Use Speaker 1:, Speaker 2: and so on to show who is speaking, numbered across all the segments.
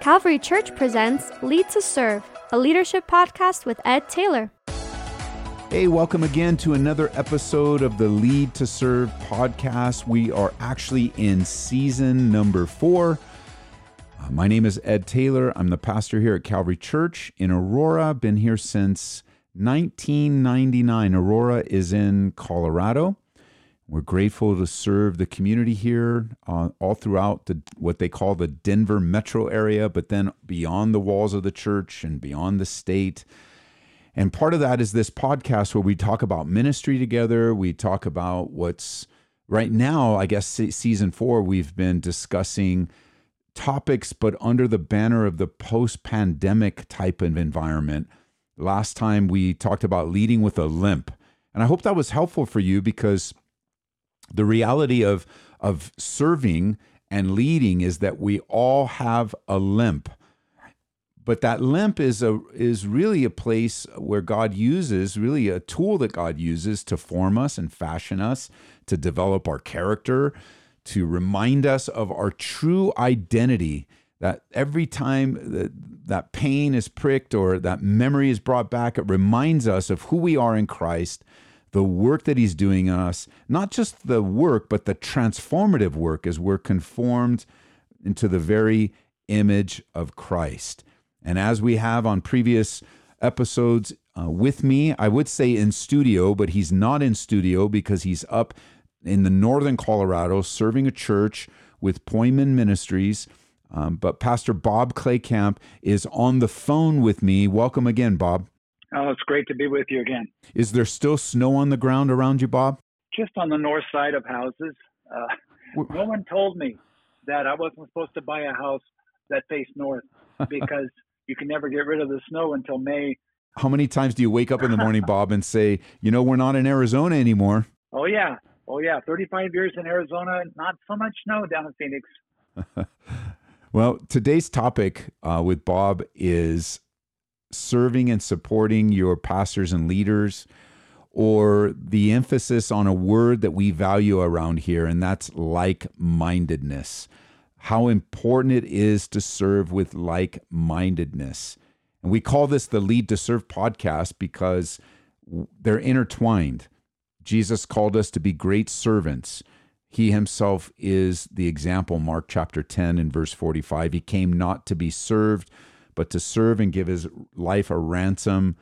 Speaker 1: Calvary Church presents Lead to Serve, a leadership podcast with Ed Taylor.
Speaker 2: Hey, welcome again to another episode of the Lead to Serve podcast. We are actually in season number four. Uh, my name is Ed Taylor. I'm the pastor here at Calvary Church in Aurora. Been here since 1999. Aurora is in Colorado. We're grateful to serve the community here uh, all throughout the, what they call the Denver metro area, but then beyond the walls of the church and beyond the state. And part of that is this podcast where we talk about ministry together. We talk about what's right now, I guess, season four, we've been discussing topics, but under the banner of the post pandemic type of environment. Last time we talked about leading with a limp. And I hope that was helpful for you because the reality of of serving and leading is that we all have a limp. But that limp is a is really a place where God uses really a tool that God uses to form us and fashion us to develop our character to remind us of our true identity that every time that, that pain is pricked or that memory is brought back it reminds us of who we are in Christ the work that he's doing in us, not just the work, but the transformative work as we're conformed into the very image of Christ. And as we have on previous episodes uh, with me, I would say in studio, but he's not in studio because he's up in the northern Colorado serving a church with Poimen Ministries. Um, but Pastor Bob Claycamp is on the phone with me. Welcome again, Bob.
Speaker 3: Oh, it's great to be with you again.
Speaker 2: Is there still snow on the ground around you, Bob?
Speaker 3: Just on the north side of houses. Uh, no one told me that I wasn't supposed to buy a house that faced north because you can never get rid of the snow until May.
Speaker 2: How many times do you wake up in the morning, Bob, and say, you know, we're not in Arizona anymore?
Speaker 3: Oh, yeah. Oh, yeah. 35 years in Arizona, not so much snow down in Phoenix.
Speaker 2: well, today's topic uh, with Bob is serving and supporting your pastors and leaders, or the emphasis on a word that we value around here, and that's like mindedness. How important it is to serve with like mindedness. And we call this the Lead to Serve podcast because they're intertwined. Jesus called us to be great servants. He himself is the example, Mark chapter 10 and verse 45. He came not to be served, but to serve and give his life a ransom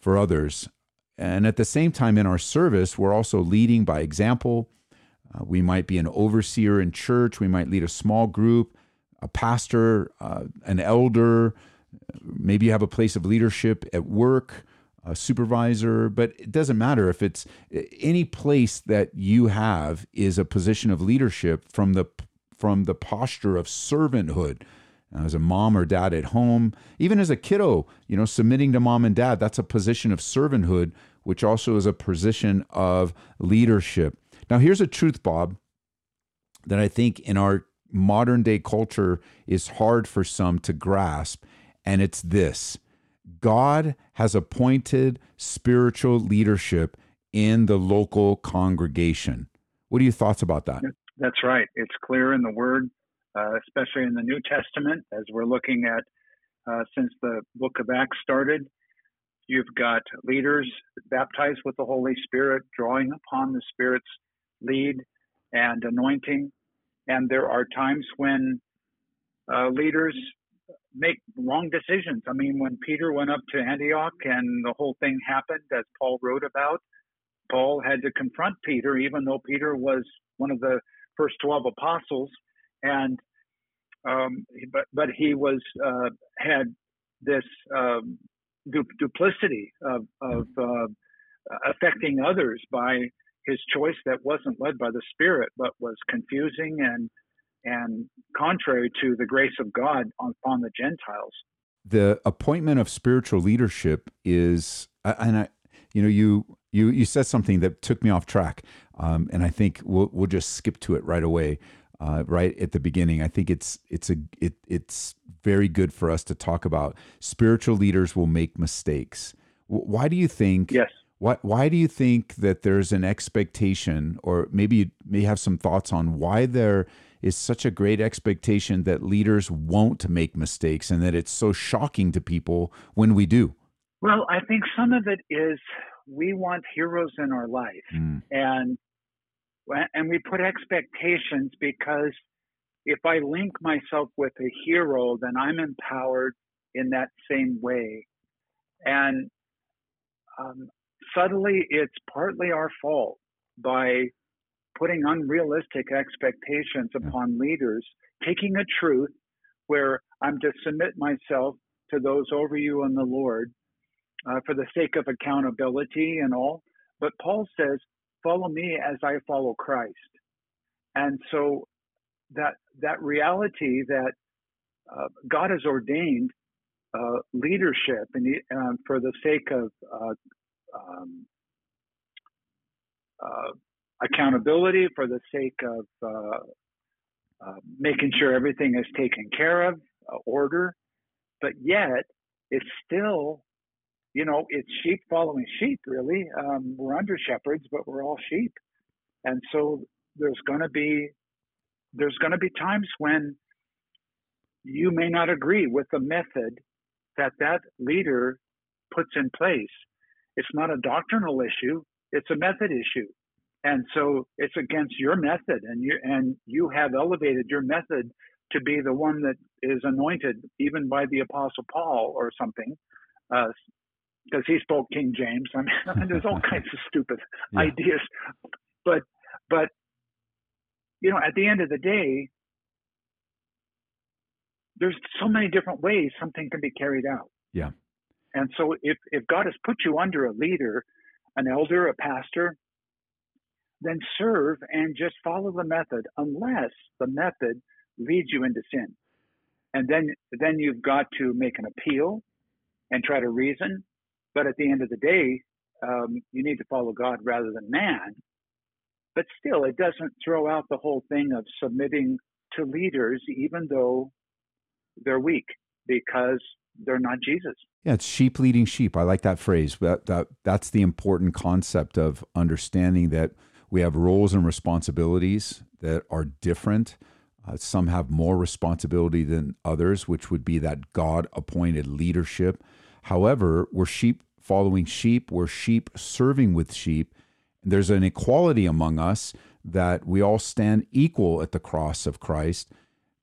Speaker 2: for others. And at the same time, in our service, we're also leading by example. Uh, we might be an overseer in church, we might lead a small group, a pastor, uh, an elder. Maybe you have a place of leadership at work, a supervisor, but it doesn't matter if it's any place that you have is a position of leadership from the from the posture of servanthood Uh, as a mom or dad at home, even as a kiddo, you know, submitting to mom and dad, that's a position of servanthood, which also is a position of leadership. Now, here's a truth, Bob, that I think in our modern day culture is hard for some to grasp, and it's this God has appointed spiritual leadership in the local congregation. What are your thoughts about that?
Speaker 3: That's right. It's clear in the word uh, especially in the New Testament, as we're looking at uh, since the book of Acts started. You've got leaders baptized with the Holy Spirit, drawing upon the Spirit's lead and anointing. And there are times when uh, leaders make wrong decisions. I mean, when Peter went up to Antioch and the whole thing happened, as Paul wrote about, Paul had to confront Peter, even though Peter was one of the first 12 apostles and um, but but he was uh, had this um, du- duplicity of, of uh, affecting others by his choice that wasn't led by the Spirit, but was confusing and and contrary to the grace of God on, on the Gentiles.
Speaker 2: The appointment of spiritual leadership is, and I, you know, you you you said something that took me off track, um, and I think we'll we'll just skip to it right away uh, right at the beginning. I think it's it's a it it's very good for us to talk about. Spiritual leaders will make mistakes. Why do you think?
Speaker 3: Yes.
Speaker 2: Why why do you think that there's an expectation, or maybe you may have some thoughts on why there is such a great expectation that leaders won't make mistakes and that it's so shocking to people when we do.
Speaker 3: Well, I think some of it is we want heroes in our life, mm. and and we put expectations because if I link myself with a hero, then I'm empowered in that same way, and um, subtly it's partly our fault by putting unrealistic expectations upon leaders, taking a truth where I'm to submit myself to those over you and the Lord uh, for the sake of accountability and all. But Paul says, "Follow me as I follow Christ," and so that that reality that uh, God has ordained uh, leadership and uh, for the sake of uh, um, uh, accountability, for the sake of uh, uh, making sure everything is taken care of, order, but yet it's still, you know, it's sheep following sheep, really. Um, we're under shepherds, but we're all sheep. And so there's going to be there's going to be times when you may not agree with the method that that leader puts in place. It's not a doctrinal issue; it's a method issue and so it's against your method and you and you have elevated your method to be the one that is anointed even by the apostle paul or something because he spoke king james i mean there's all kinds of stupid yeah. ideas but but you know at the end of the day there's so many different ways something can be carried out
Speaker 2: yeah
Speaker 3: and so if if god has put you under a leader an elder a pastor then serve and just follow the method unless the method leads you into sin. And then then you've got to make an appeal and try to reason. But at the end of the day, um, you need to follow God rather than man. But still, it doesn't throw out the whole thing of submitting to leaders, even though they're weak, because they're not Jesus.
Speaker 2: Yeah, it's sheep leading sheep. I like that phrase. That, that that's the important concept of understanding that we have roles and responsibilities that are different. Uh, some have more responsibility than others, which would be that God appointed leadership. However, we're sheep following sheep, we're sheep serving with sheep. There's an equality among us that we all stand equal at the cross of Christ.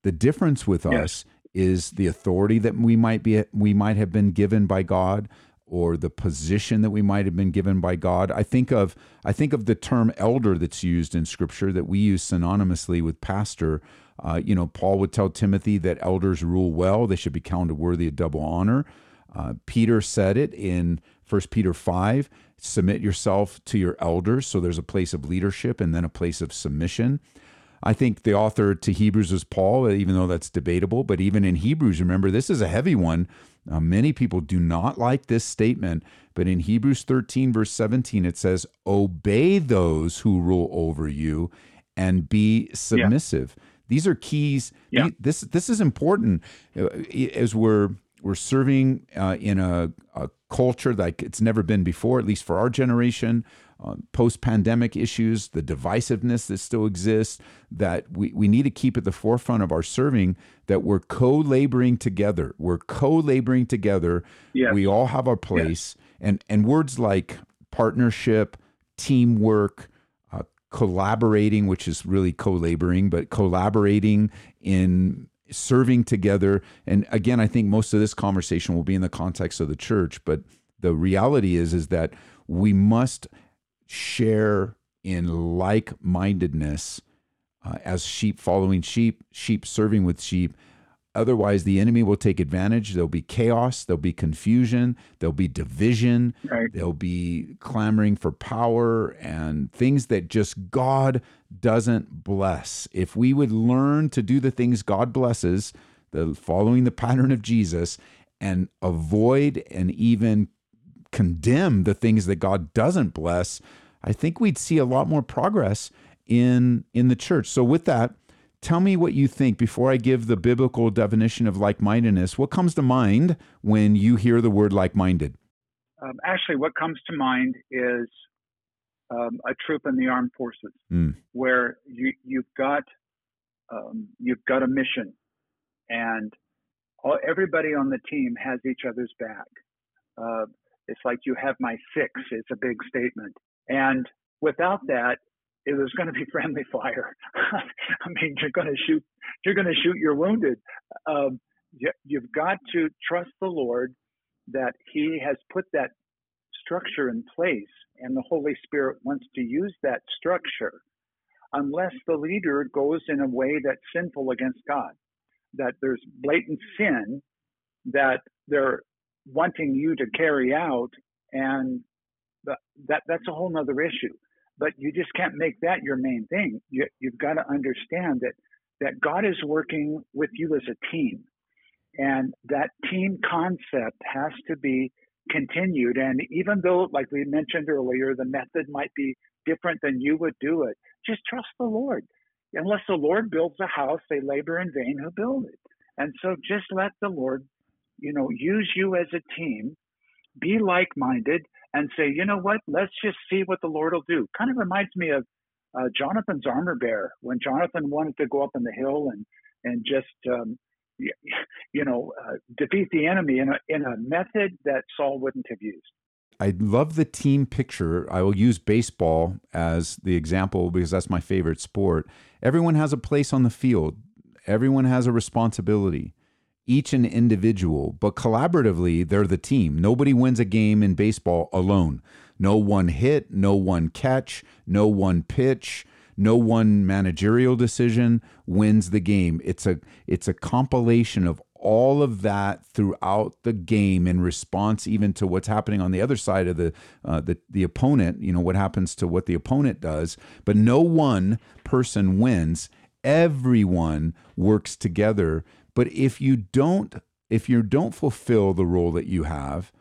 Speaker 2: The difference with yes. us is the authority that we might be we might have been given by God, or the position that we might have been given by God. I think of I think of the term elder that's used in Scripture that we use synonymously with pastor. Uh, you know, Paul would tell Timothy that elders rule well; they should be counted worthy of double honor. Uh, Peter said it in 1 Peter five: submit yourself to your elders. So there's a place of leadership and then a place of submission. I think the author to Hebrews is Paul, even though that's debatable. But even in Hebrews, remember, this is a heavy one. Uh, many people do not like this statement, but in Hebrews 13, verse 17, it says, Obey those who rule over you and be submissive. Yeah. These are keys. Yeah. This, this is important uh, as we're, we're serving uh, in a, a culture like it's never been before, at least for our generation uh, post pandemic issues, the divisiveness that still exists, that we, we need to keep at the forefront of our serving, that we're co laboring together. We're co laboring together. Yes. We all have our place. Yes. And, and words like partnership, teamwork, uh, collaborating, which is really co laboring, but collaborating in serving together. And again, I think most of this conversation will be in the context of the church, but the reality is is that we must share in like mindedness uh, as sheep following sheep, sheep serving with sheep. Otherwise, the enemy will take advantage. There'll be chaos, there'll be confusion, there'll be division, right. there'll be clamoring for power and things that just God doesn't bless. If we would learn to do the things God blesses, the following the pattern of Jesus, and avoid and even condemn the things that God doesn't bless, I think we'd see a lot more progress in in the church. So with that, tell me what you think before I give the biblical definition of like-mindedness. What comes to mind when you hear the word like-minded?
Speaker 3: Um, actually, what comes to mind is um, a troop in the armed forces,
Speaker 2: Mm.
Speaker 3: where you you've got um, you've got a mission, and all, everybody on the team has each other's back. Uh, it's like you have my six. It's a big statement, and without that, was going to be friendly fire. I mean, you're going to shoot. You're going to shoot your wounded. Um, you, you've got to trust the Lord that He has put that structure in place, and the Holy Spirit wants to use that structure, unless the leader goes in a way that's sinful against God, that there's blatant sin that they're wanting you to carry out, and that that's a whole other issue. But you just can't make that your main thing. You, you've got to understand that that God is working with you as a team, and that team concept has to be continued. And even though, like we mentioned earlier, the method might be different than you would do it, just trust the Lord. Unless the Lord builds a house, they labor in vain who build it. And so just let the Lord, you know, use you as a team, be like minded, and say, you know what, let's just see what the Lord will do. Kind of reminds me of uh, Jonathan's armor bearer when Jonathan wanted to go up on the hill and, and just, um, you know, uh, defeat the enemy in a, in a method that Saul wouldn't have used.
Speaker 2: I love the team picture. I will use baseball as the example because that's my favorite sport. Everyone has a place on the field, everyone has a responsibility, each an individual, but collaboratively, they're the team. Nobody wins a game in baseball alone. No one hit, no one catch, no one pitch, no one managerial decision wins the game. It's a it's a compilation of all of that throughout the game in response even to what's happening on the other side of the uh, the the opponent you know what happens to what the opponent does but no one person wins everyone works together but if you don't if you don't fulfill the role that you have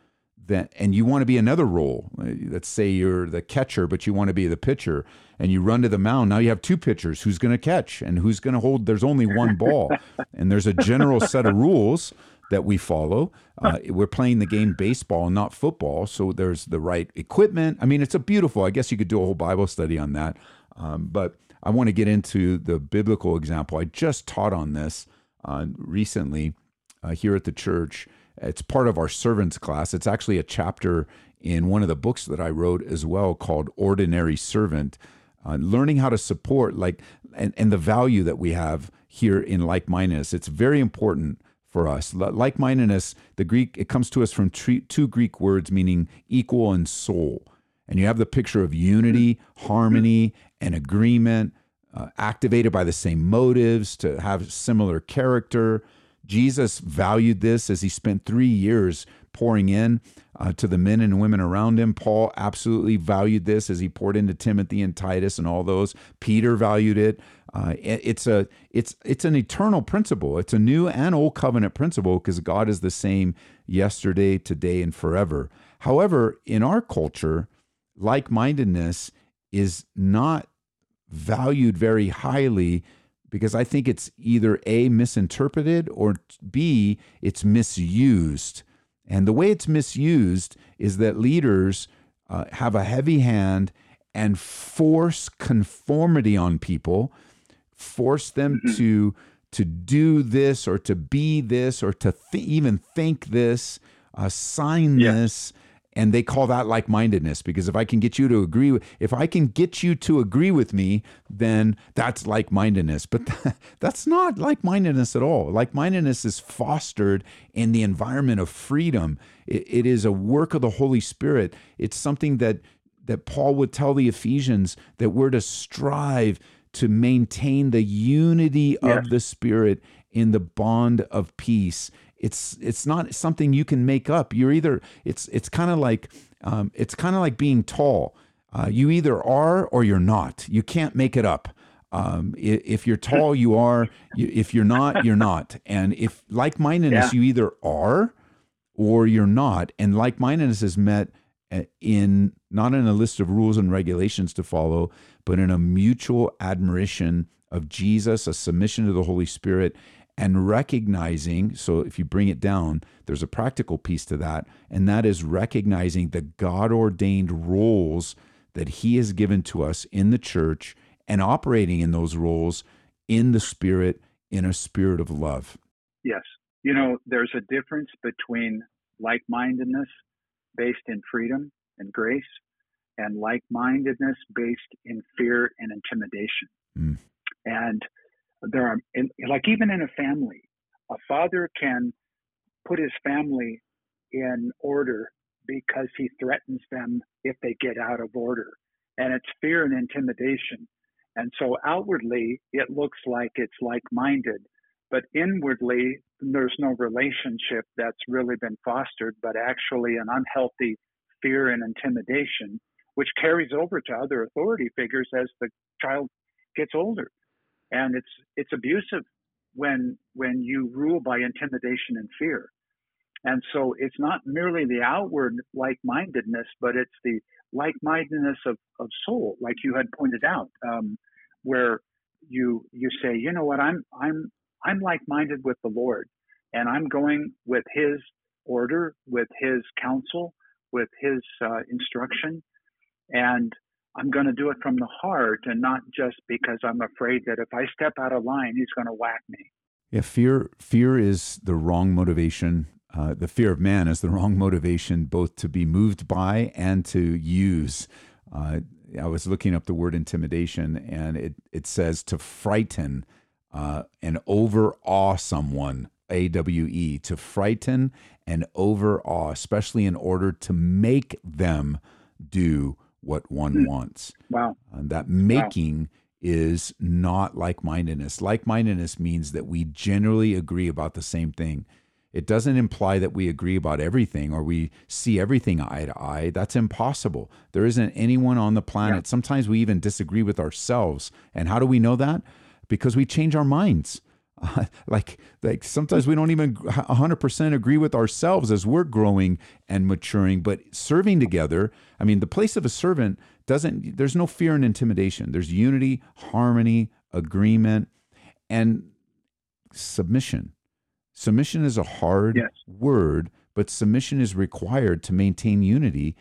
Speaker 2: then and you want to be another role uh, let's say you're the catcher but you want to be the pitcher and you run to the mound now you have two pitchers who's going to catch and who's going to hold there's only one ball. And there's a general set of rules that we follow. Uh, we're playing the game baseball not football so there's the right equipment. I mean it's a beautiful i guess you could do a whole bible study on that. Um, but i want to get into the biblical example. I just taught on this uh, recently uh, here at the church it's part of our servants class. It's actually a chapter in one of the books that I wrote as well called Ordinary Servant. Uh, learning how to support like and, and the value that we have here in like-mindedness it's very important for us like-mindedness the greek it comes to us from two greek words meaning equal and soul and you have the picture of unity harmony and agreement uh, activated by the same motives to have similar character Jesus valued this as he spent three years pouring in uh, to the men and women around him. Paul absolutely valued this as he poured into Timothy and Titus and all those. Peter valued it. Uh, it's a it's it's an eternal principle. It's a new and old covenant principle because God is the same yesterday, today, and forever. However, in our culture, like-mindedness is not valued very highly because I think it's either A, misinterpreted, or B, it's misused. And the way it's misused is that leaders uh, have a heavy hand and force conformity on people, force them mm-hmm. to to do this or to be this or to th- even think this, uh, sign yeah. this, and they call that like-mindedness because if i can get you to agree with if i can get you to agree with me then that's like-mindedness. But that's not like-mindedness at all. Like-mindedness is fostered in the environment of freedom. It, it is a work of the holy spirit. It's something that that paul would tell the ephesians that we're to strive to maintain the unity yes. of the spirit in the bond of peace it's it's not something you can make up. You're either it's it's kind of like um, it's kind of like being tall. Uh, you either are or you're not. You can't make it up. Um, if you're tall, you are. If you're not, you're not. And if like-mindedness, yeah. you either are or you're not. And like-mindedness is met uh, in not in a list of rules and regulations to follow, but in a mutual admiration of Jesus, a submission to the Holy Spirit, and recognizing so if you bring it down there's a practical piece to that and that is recognizing the god ordained roles that He has given to us in the church and operating in those roles in the Spirit, in a spirit of love.
Speaker 3: Yes. You know, there's a difference between like mindedness based in freedom and grace and like mindedness based in fear and intimidation. Mm. And there are, like, even in a family, a father can put his family in order because he threatens them if they get out of order. And it's fear and intimidation. And so outwardly, it looks like it's like minded, but inwardly, there's no relationship that's really been fostered, but actually an unhealthy fear and intimidation, which carries over to other authority figures as the child gets older. And it's, it's abusive when, when you rule by intimidation and fear. And so it's not merely the outward like mindedness, but it's the like mindedness of, of soul, like you had pointed out, um, where you you say, you know what, I'm I'm I'm like minded with the Lord, and I'm going with His order, with His counsel, with His uh, instruction, and I'm going to do it from the heart and not just because I'm afraid that if I step out of line, He's going to whack me.
Speaker 2: Yeah, fear fear is the wrong motivation uh, the fear of man is the wrong motivation, both to be moved by and to use. Uh, I was looking up the word intimidation, and it it says to frighten uh, and overawe someone. A W E to frighten and overawe, especially in order to make them do what one mm. wants.
Speaker 3: Wow.
Speaker 2: And that making wow. is not like mindedness. Like mindedness means that we generally agree about the same thing. It doesn't imply that we agree about everything or we see everything eye to eye. That's impossible. There isn't anyone on the planet. Yeah. Sometimes we even disagree with ourselves. And how do we know that? Because we change our minds. Uh, like like sometimes we don't even 100% agree with ourselves as we're growing and maturing but serving together i mean the place of a servant doesn't there's no fear and intimidation there's unity harmony agreement and submission Submission is a hard yes. word, but submission is required to maintain unity,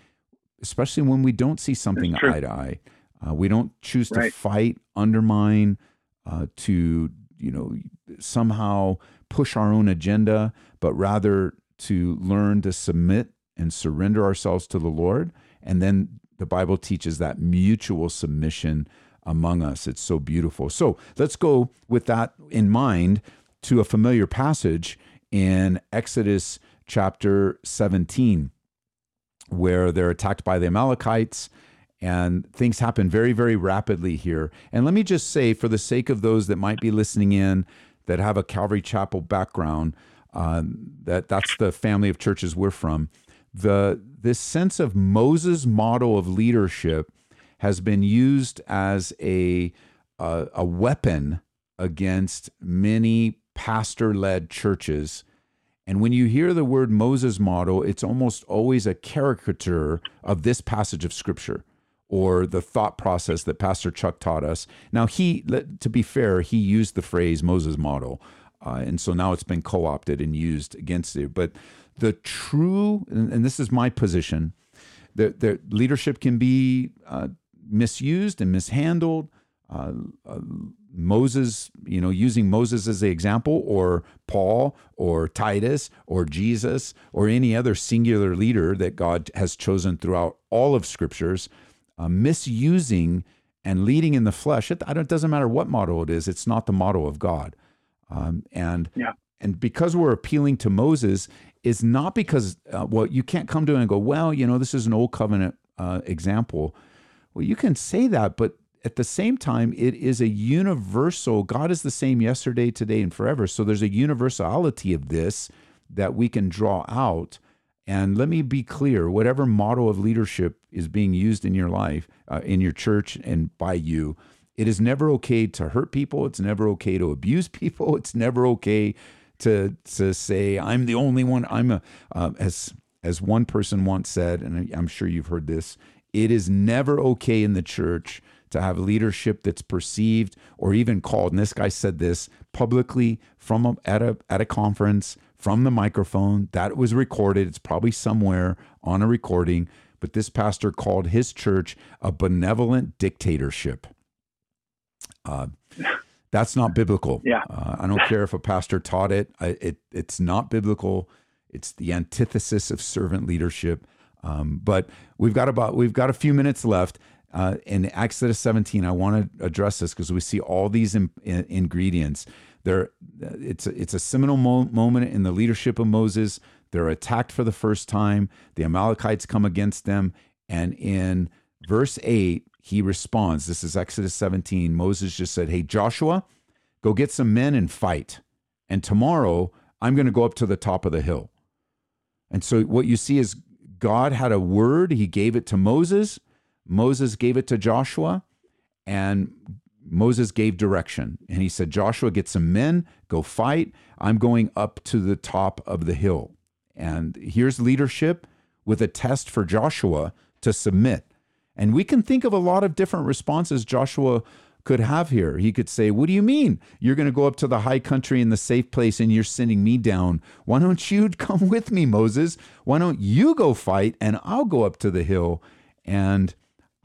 Speaker 2: especially when we don't see something eye to eye. Uh, we don't choose right. to fight, undermine, uh, to you know somehow push our own agenda, but rather to learn to submit and surrender ourselves to the Lord. And then the Bible teaches that mutual submission among us. It's so beautiful. So let's go with that in mind to a familiar passage in Exodus chapter 17, where they're attacked by the Amalekites. And things happen very, very rapidly here. And let me just say, for the sake of those that might be listening in that have a Calvary Chapel background, um, that that's the family of churches we're from. The this sense of Moses' model of leadership has been used as a a, a weapon against many pastor led churches. And when you hear the word Moses model, it's almost always a caricature of this passage of scripture or the thought process that Pastor Chuck taught us. Now, he, to be fair, he used the phrase Moses model. Uh, and so now it's been co opted and used against you. But the true, and, this is my position, that the leadership can be uh, misused and mishandled. Uh, uh Moses, you know, using Moses as the example, or Paul, or Titus, or Jesus, or any other singular leader that God has chosen throughout all of scriptures, uh, misusing and leading in the flesh. It, it, doesn't matter what model it is; it's not the model of God. Um, and yeah. and because we're appealing to Moses, is not because uh, well, you can't come to him and go, well, you know, this is an old covenant uh, example. Well, you can say that, but at the same time, it is a universal, God is the same yesterday, today, and forever. So there's a universality of this that we can draw out. And let me be clear whatever model of leadership is being used in your life, uh, in your church, and by you, it is never okay to hurt people. It's never okay to abuse people. It's never okay to, to say, I'm the only one. I'm a, uh, as, as one person once said, and I'm sure you've heard this, it is never okay in the church to have leadership that's perceived or even called. And this guy said this publicly from a, at a at a conference from the microphone that was recorded. It's probably somewhere on a recording. but this pastor called his church a benevolent dictatorship. Uh, that's not biblical.
Speaker 3: Yeah.
Speaker 2: Uh, I don't care if a pastor taught it. I, it it's not biblical. It's the antithesis of servant leadership. Um, but we've got about we've got a few minutes left. Uh, in Exodus 17, I want to address this because we see all these in, in, ingredients. There, it's a, it's a seminal mo- moment in the leadership of Moses. They're attacked for the first time. The Amalekites come against them, and in verse eight, he responds. This is Exodus 17. Moses just said, "Hey Joshua, go get some men and fight, and tomorrow I'm going to go up to the top of the hill." And so what you see is God had a word, he gave it to Moses, Moses gave it to Joshua, and Moses gave direction. And he said, Joshua, get some men, go fight. I'm going up to the top of the hill. And here's leadership with a test for Joshua to submit. And we can think of a lot of different responses Joshua could have here. He could say, What do you mean? You're going to go up to the high country in the safe place and you're sending me down. Why don't you come with me, Moses? Why don't you go fight and I'll go up to the hill? And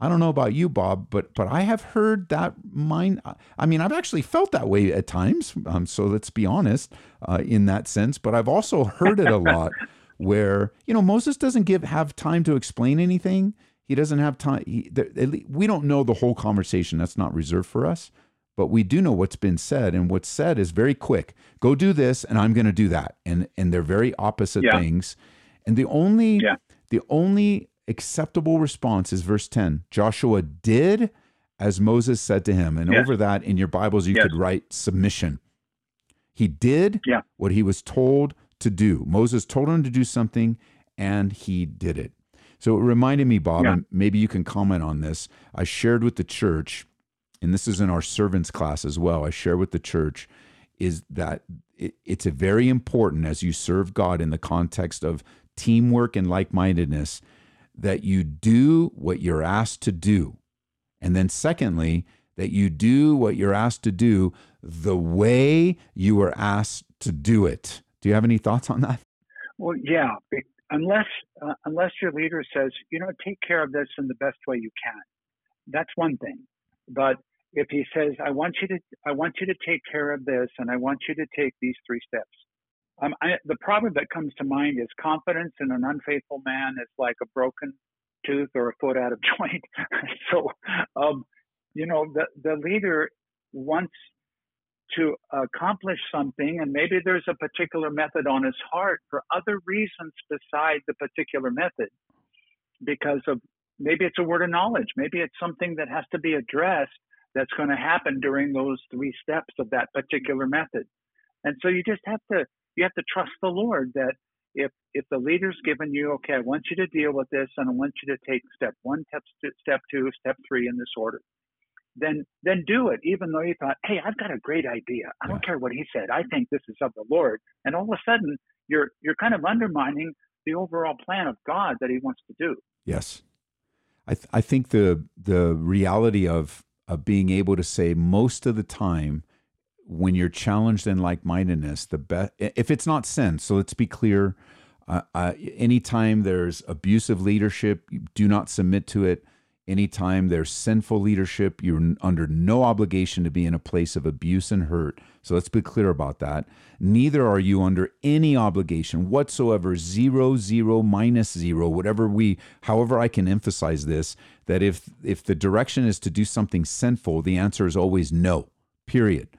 Speaker 2: I don't know about you, Bob, but but I have heard that mind. I mean, I've actually felt that way at times. Um, so let's be honest uh, in that sense. But I've also heard it a lot, where you know Moses doesn't give have time to explain anything. He doesn't have time. He, the, we don't know the whole conversation. That's not reserved for us. But we do know what's been said, and what's said is very quick. Go do this, and I'm going to do that, and and they're very opposite
Speaker 3: Yeah.
Speaker 2: things. And the only
Speaker 3: Yeah.
Speaker 2: the only acceptable response is verse ten. Joshua did as Moses said to him, and
Speaker 3: Yes.
Speaker 2: over that in your Bibles you
Speaker 3: Yes.
Speaker 2: could write submission. He did
Speaker 3: Yeah.
Speaker 2: what he was told to do. Moses told him to do something, and he did it. So it reminded me, Bob,
Speaker 3: Yeah.
Speaker 2: and maybe you can comment on this. I shared with the church, and this is in our servants class as well. I share with the church is that it, it's a very important as you serve God in the context of teamwork and like mindedness that you do what you're asked to do. And then, secondly, that you do what you're asked to do the way you were asked to do it. Do you have any thoughts on that?
Speaker 3: Well, yeah. Unless uh, unless your leader says, you know, take care of this in the best way you can, that's one thing. But if he says, I want you to I want you to take care of this, and I want you to take these three steps. Um, I, the proverb that comes to mind is confidence in an unfaithful man is like a broken tooth or a foot out of joint. so, um, you know, the the leader wants to accomplish something, and maybe there's a particular method on his heart for other reasons beside the particular method, because of maybe it's a word of knowledge, maybe it's something that has to be addressed that's going to happen during those three steps of that particular method. And so you just have to you have to trust the Lord that if if the leader's given you, okay, I want you to deal with this, and I want you to take step one, step two, step two, step three in this order then then do it, even though you thought, hey, I've got a great idea. I don't care what he said. I think this is of the Lord. And all of a sudden, you're you're kind of undermining the overall plan of God that He wants to do.
Speaker 2: Yes. I, th- I think the the reality of of being able to say most of the time when you're challenged in like mindedness, the best if it's not sin. So let's be clear. Uh, uh, anytime there's abusive leadership, do not submit to it. Anytime there's sinful leadership, you're under no obligation to be in a place of abuse and hurt. So let's be clear about that. Neither are you under any obligation whatsoever, zero, zero, minus zero, whatever we, however I can emphasize this, that if if the direction is to do something sinful, the answer is always no. Period.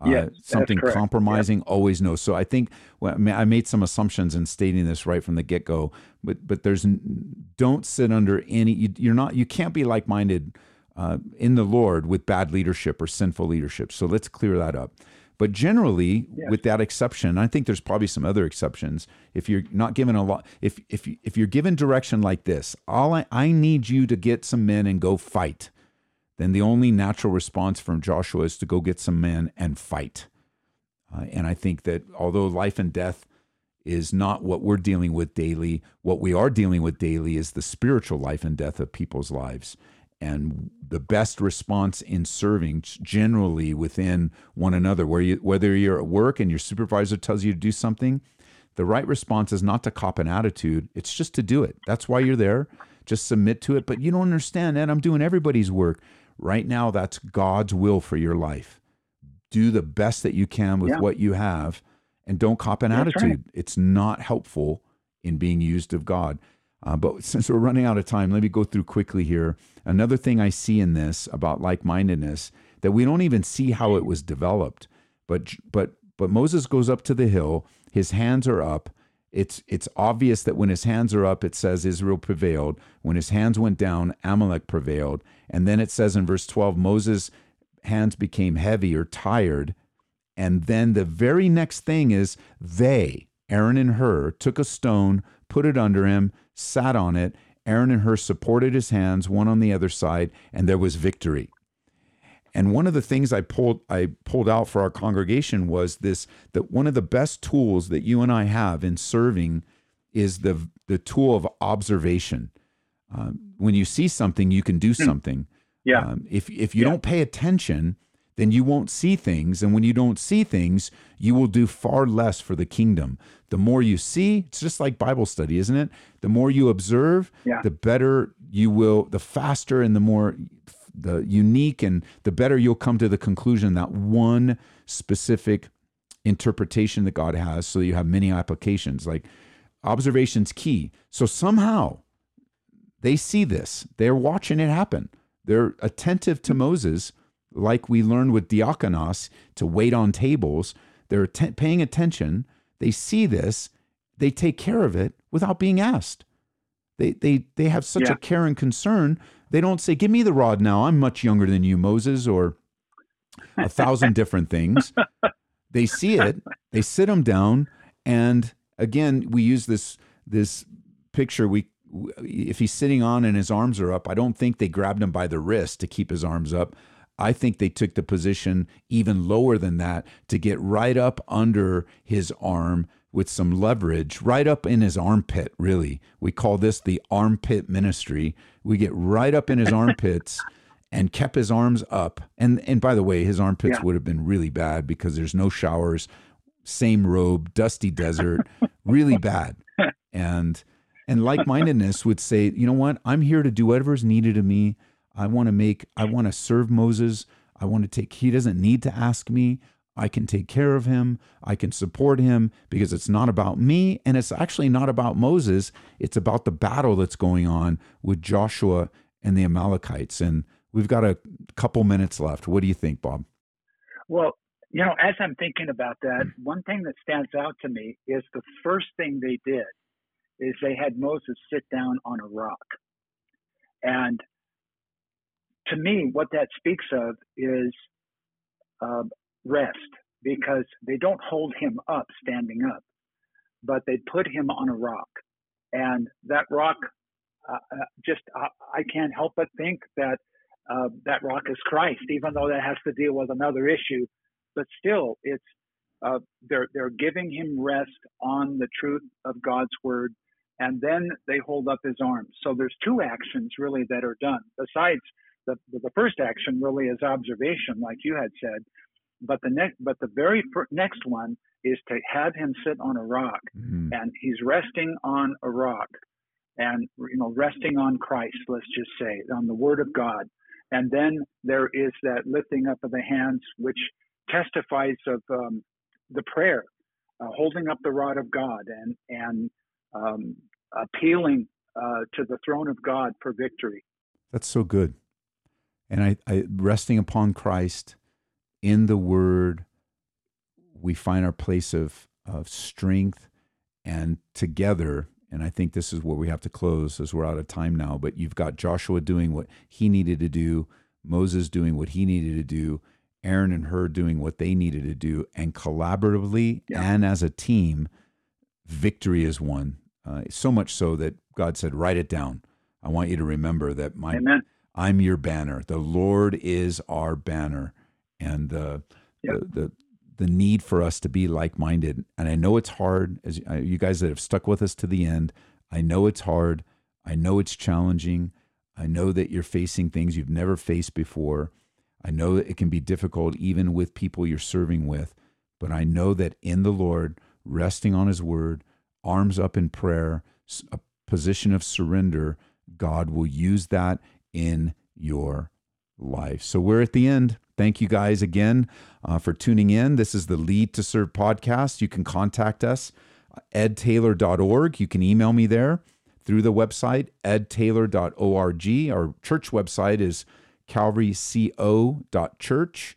Speaker 2: Uh,
Speaker 3: Yes,
Speaker 2: something compromising, always no. So I think well, I ma- I made some assumptions in stating this right from the get go, but but there's don't sit under any. You, you're not. You can't be like minded uh, in the Lord with bad leadership or sinful leadership. So let's clear that up. But generally, with that exception, I think there's probably some other exceptions. If you're not given a lot, if if if you're given direction like this, all I, I need you to get some men and go fight then the only natural response from Joshua is to go get some men and fight. Uh, and I think that although life and death is not what we're dealing with daily, what we are dealing with daily is the spiritual life and death of people's lives. And the best response in serving generally within one another, where you, whether you're at work and your supervisor tells you to do something, the right response is not to cop an attitude, it's just to do it. That's why you're there just submit to it. But you don't understand that I'm doing everybody's work. Right now, that's God's will for your life. Do the best that you can with
Speaker 3: Yeah.
Speaker 2: what you have and don't cop an
Speaker 3: That's
Speaker 2: attitude.
Speaker 3: right.
Speaker 2: It's not helpful in being used of God. Uh, but since we're running out of time, let me go through quickly here. Another thing I see in this about like-mindedness that we don't even see how it was developed, but but but Moses goes up to the hill. His hands are up. It's it's obvious that when his hands are up, it says Israel prevailed. When his hands went down, Amalek prevailed. And then it says in verse 12, Moses' hands became heavy or tired. And then the very next thing is they, Aaron and Hur, took a stone, put it under him, sat on it. Aaron and Hur supported his hands, one on the other side, and there was victory. And one of the things I pulled I pulled out for our congregation was this that one of the best tools that you and I have in serving is the the tool of observation. Um, when you see something, you can do something.
Speaker 3: Yeah.
Speaker 2: Um, if if you
Speaker 3: Yeah.
Speaker 2: don't pay attention, then you won't see things, and when you don't see things, you will do far less for the kingdom. The more you see, it's just like Bible study, isn't it? The more you observe,
Speaker 3: Yeah.
Speaker 2: the better you will, the faster and the more the unique and the better you'll come to the conclusion that one specific interpretation that God has so you have many applications. Like observation's key. So somehow they see this. They're watching it happen. They're attentive to Moses, like we learned with diakonos to wait on tables. They're atten- paying attention. They see this. They take care of it without being asked. They they they have such
Speaker 3: Yeah.
Speaker 2: a care and concern. They don't say, "Give me the rod now. I'm much younger than you, Moses," or a thousand different things. They see it. They sit them down, and again, we use this this picture. We if he's sitting on and his arms are up, I don't think they grabbed him by the wrist to keep his arms up. I think they took the position even lower than that to get right up under his arm with some leverage, right up in his armpit, really. We call this the armpit ministry. We get right up in his armpits and kept his arms up. And and by the way, his armpits
Speaker 3: Yeah.
Speaker 2: would have been really bad because there's no showers, same robe, dusty desert, really bad. And and like-mindedness would say, you know what? I'm here to do whatever's needed of me. I want to make I want to serve Moses. I want to take he doesn't need to ask me. I can take care of him. I can support him because it's not about me and it's actually not about Moses. It's about the battle that's going on with Joshua and the Amalekites. And we've got a couple minutes left. What do you think, Bob?
Speaker 3: Well, you know, as I'm thinking about that, one thing that stands out to me is the first thing they did is they had Moses sit down on a rock. And to me, what that speaks of is uh, rest because they don't hold him up standing up, but they put him on a rock. And that rock, uh, uh, just, uh, I can't help but think that uh, that rock is Christ, even though that has to deal with another issue. But still, it's uh, they're they're giving him rest on the truth of God's word, and then they hold up his arms. So there's two actions really that are done. Besides the the first action really is observation, like you had said, but the next but the very next one is to have him sit on a rock,
Speaker 2: Mhm.
Speaker 3: and he's resting on a rock, and you know resting on Christ. Let's just say on the Word of God. And then there is that lifting up of the hands, which testifies of um, the prayer, uh, holding up the rod of God and and um, appealing uh, to the throne of God for victory.
Speaker 2: That's so good. And I, I resting upon Christ in the word, we find our place of, of strength and together. And I think this is where we have to close as we're out of time now. But you've got Joshua doing what he needed to do, Moses doing what he needed to do, Aaron and Hur doing what they needed to do, and collaboratively
Speaker 3: Yeah.
Speaker 2: and as a team, victory is won. Uh, so much so that God said, "Write it down. I want you to remember that my
Speaker 3: Amen.
Speaker 2: I'm your banner. The Lord is our banner, and uh,
Speaker 3: Yeah.
Speaker 2: the, the the need for us to be like minded. And I know it's hard. As you guys that have stuck with us to the end, I know it's hard. I know it's challenging. I know that you're facing things you've never faced before. I know that it can be difficult even with people you're serving with, but I know that in the Lord, resting on His Word, arms up in prayer, a position of surrender, God will use that in your life. So we're at the end. Thank you guys again uh, for tuning in. This is the Lead to Serve podcast. You can contact us, edtaylor.org. You can email me there through the website, edtaylor.org. Our church website is calvaryco.church.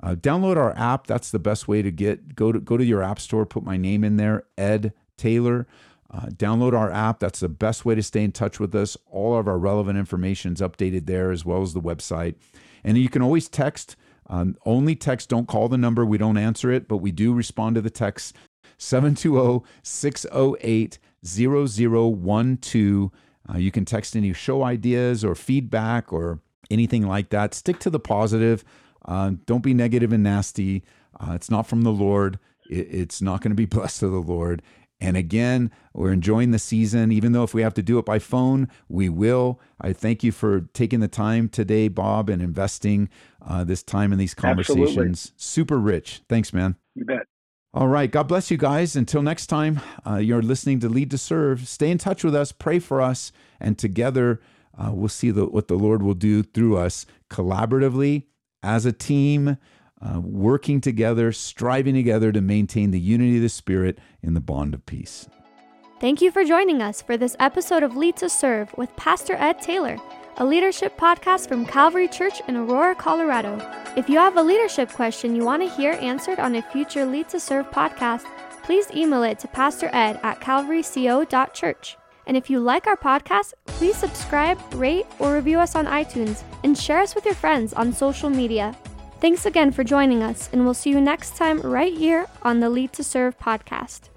Speaker 2: Uh, download our app. That's the best way to get go to go to your app store. Put my name in there, Ed Taylor. Uh, download our app. That's the best way to stay in touch with us. All of our relevant information is updated there, as well as the website. And you can always text. Um, only text. Don't call the number. We don't answer it, but we do respond to the text. 720 608 0012. Uh, you can text any show ideas or feedback or anything like that. Stick to the positive. Uh, don't be negative and nasty. Uh, it's not from the Lord. It, it's not going to be blessed of the Lord. And again, we're enjoying the season. Even though if we have to do it by phone, we will. I thank you for taking the time today, Bob, and investing uh, this time in these conversations.
Speaker 3: Absolutely.
Speaker 2: Super rich. Thanks, man.
Speaker 3: You bet.
Speaker 2: All right. God bless you guys. Until next time, uh, you're listening to Lead to Serve. Stay in touch with us, pray for us, and together uh, we'll see the, what the Lord will do through us collaboratively as a team, uh, working together, striving together to maintain the unity of the Spirit in the bond of peace.
Speaker 1: Thank you for joining us for this episode of Lead to Serve with Pastor Ed Taylor, a leadership podcast from Calvary Church in Aurora, Colorado. If you have a leadership question you want to hear answered on a future Lead to Serve podcast, please email it to Pastor Ed at calvaryco.church. And if you like our podcast, please subscribe, rate, or review us on iTunes and share us with your friends on social media. Thanks again for joining us, and we'll see you next time right here on the Lead to Serve podcast.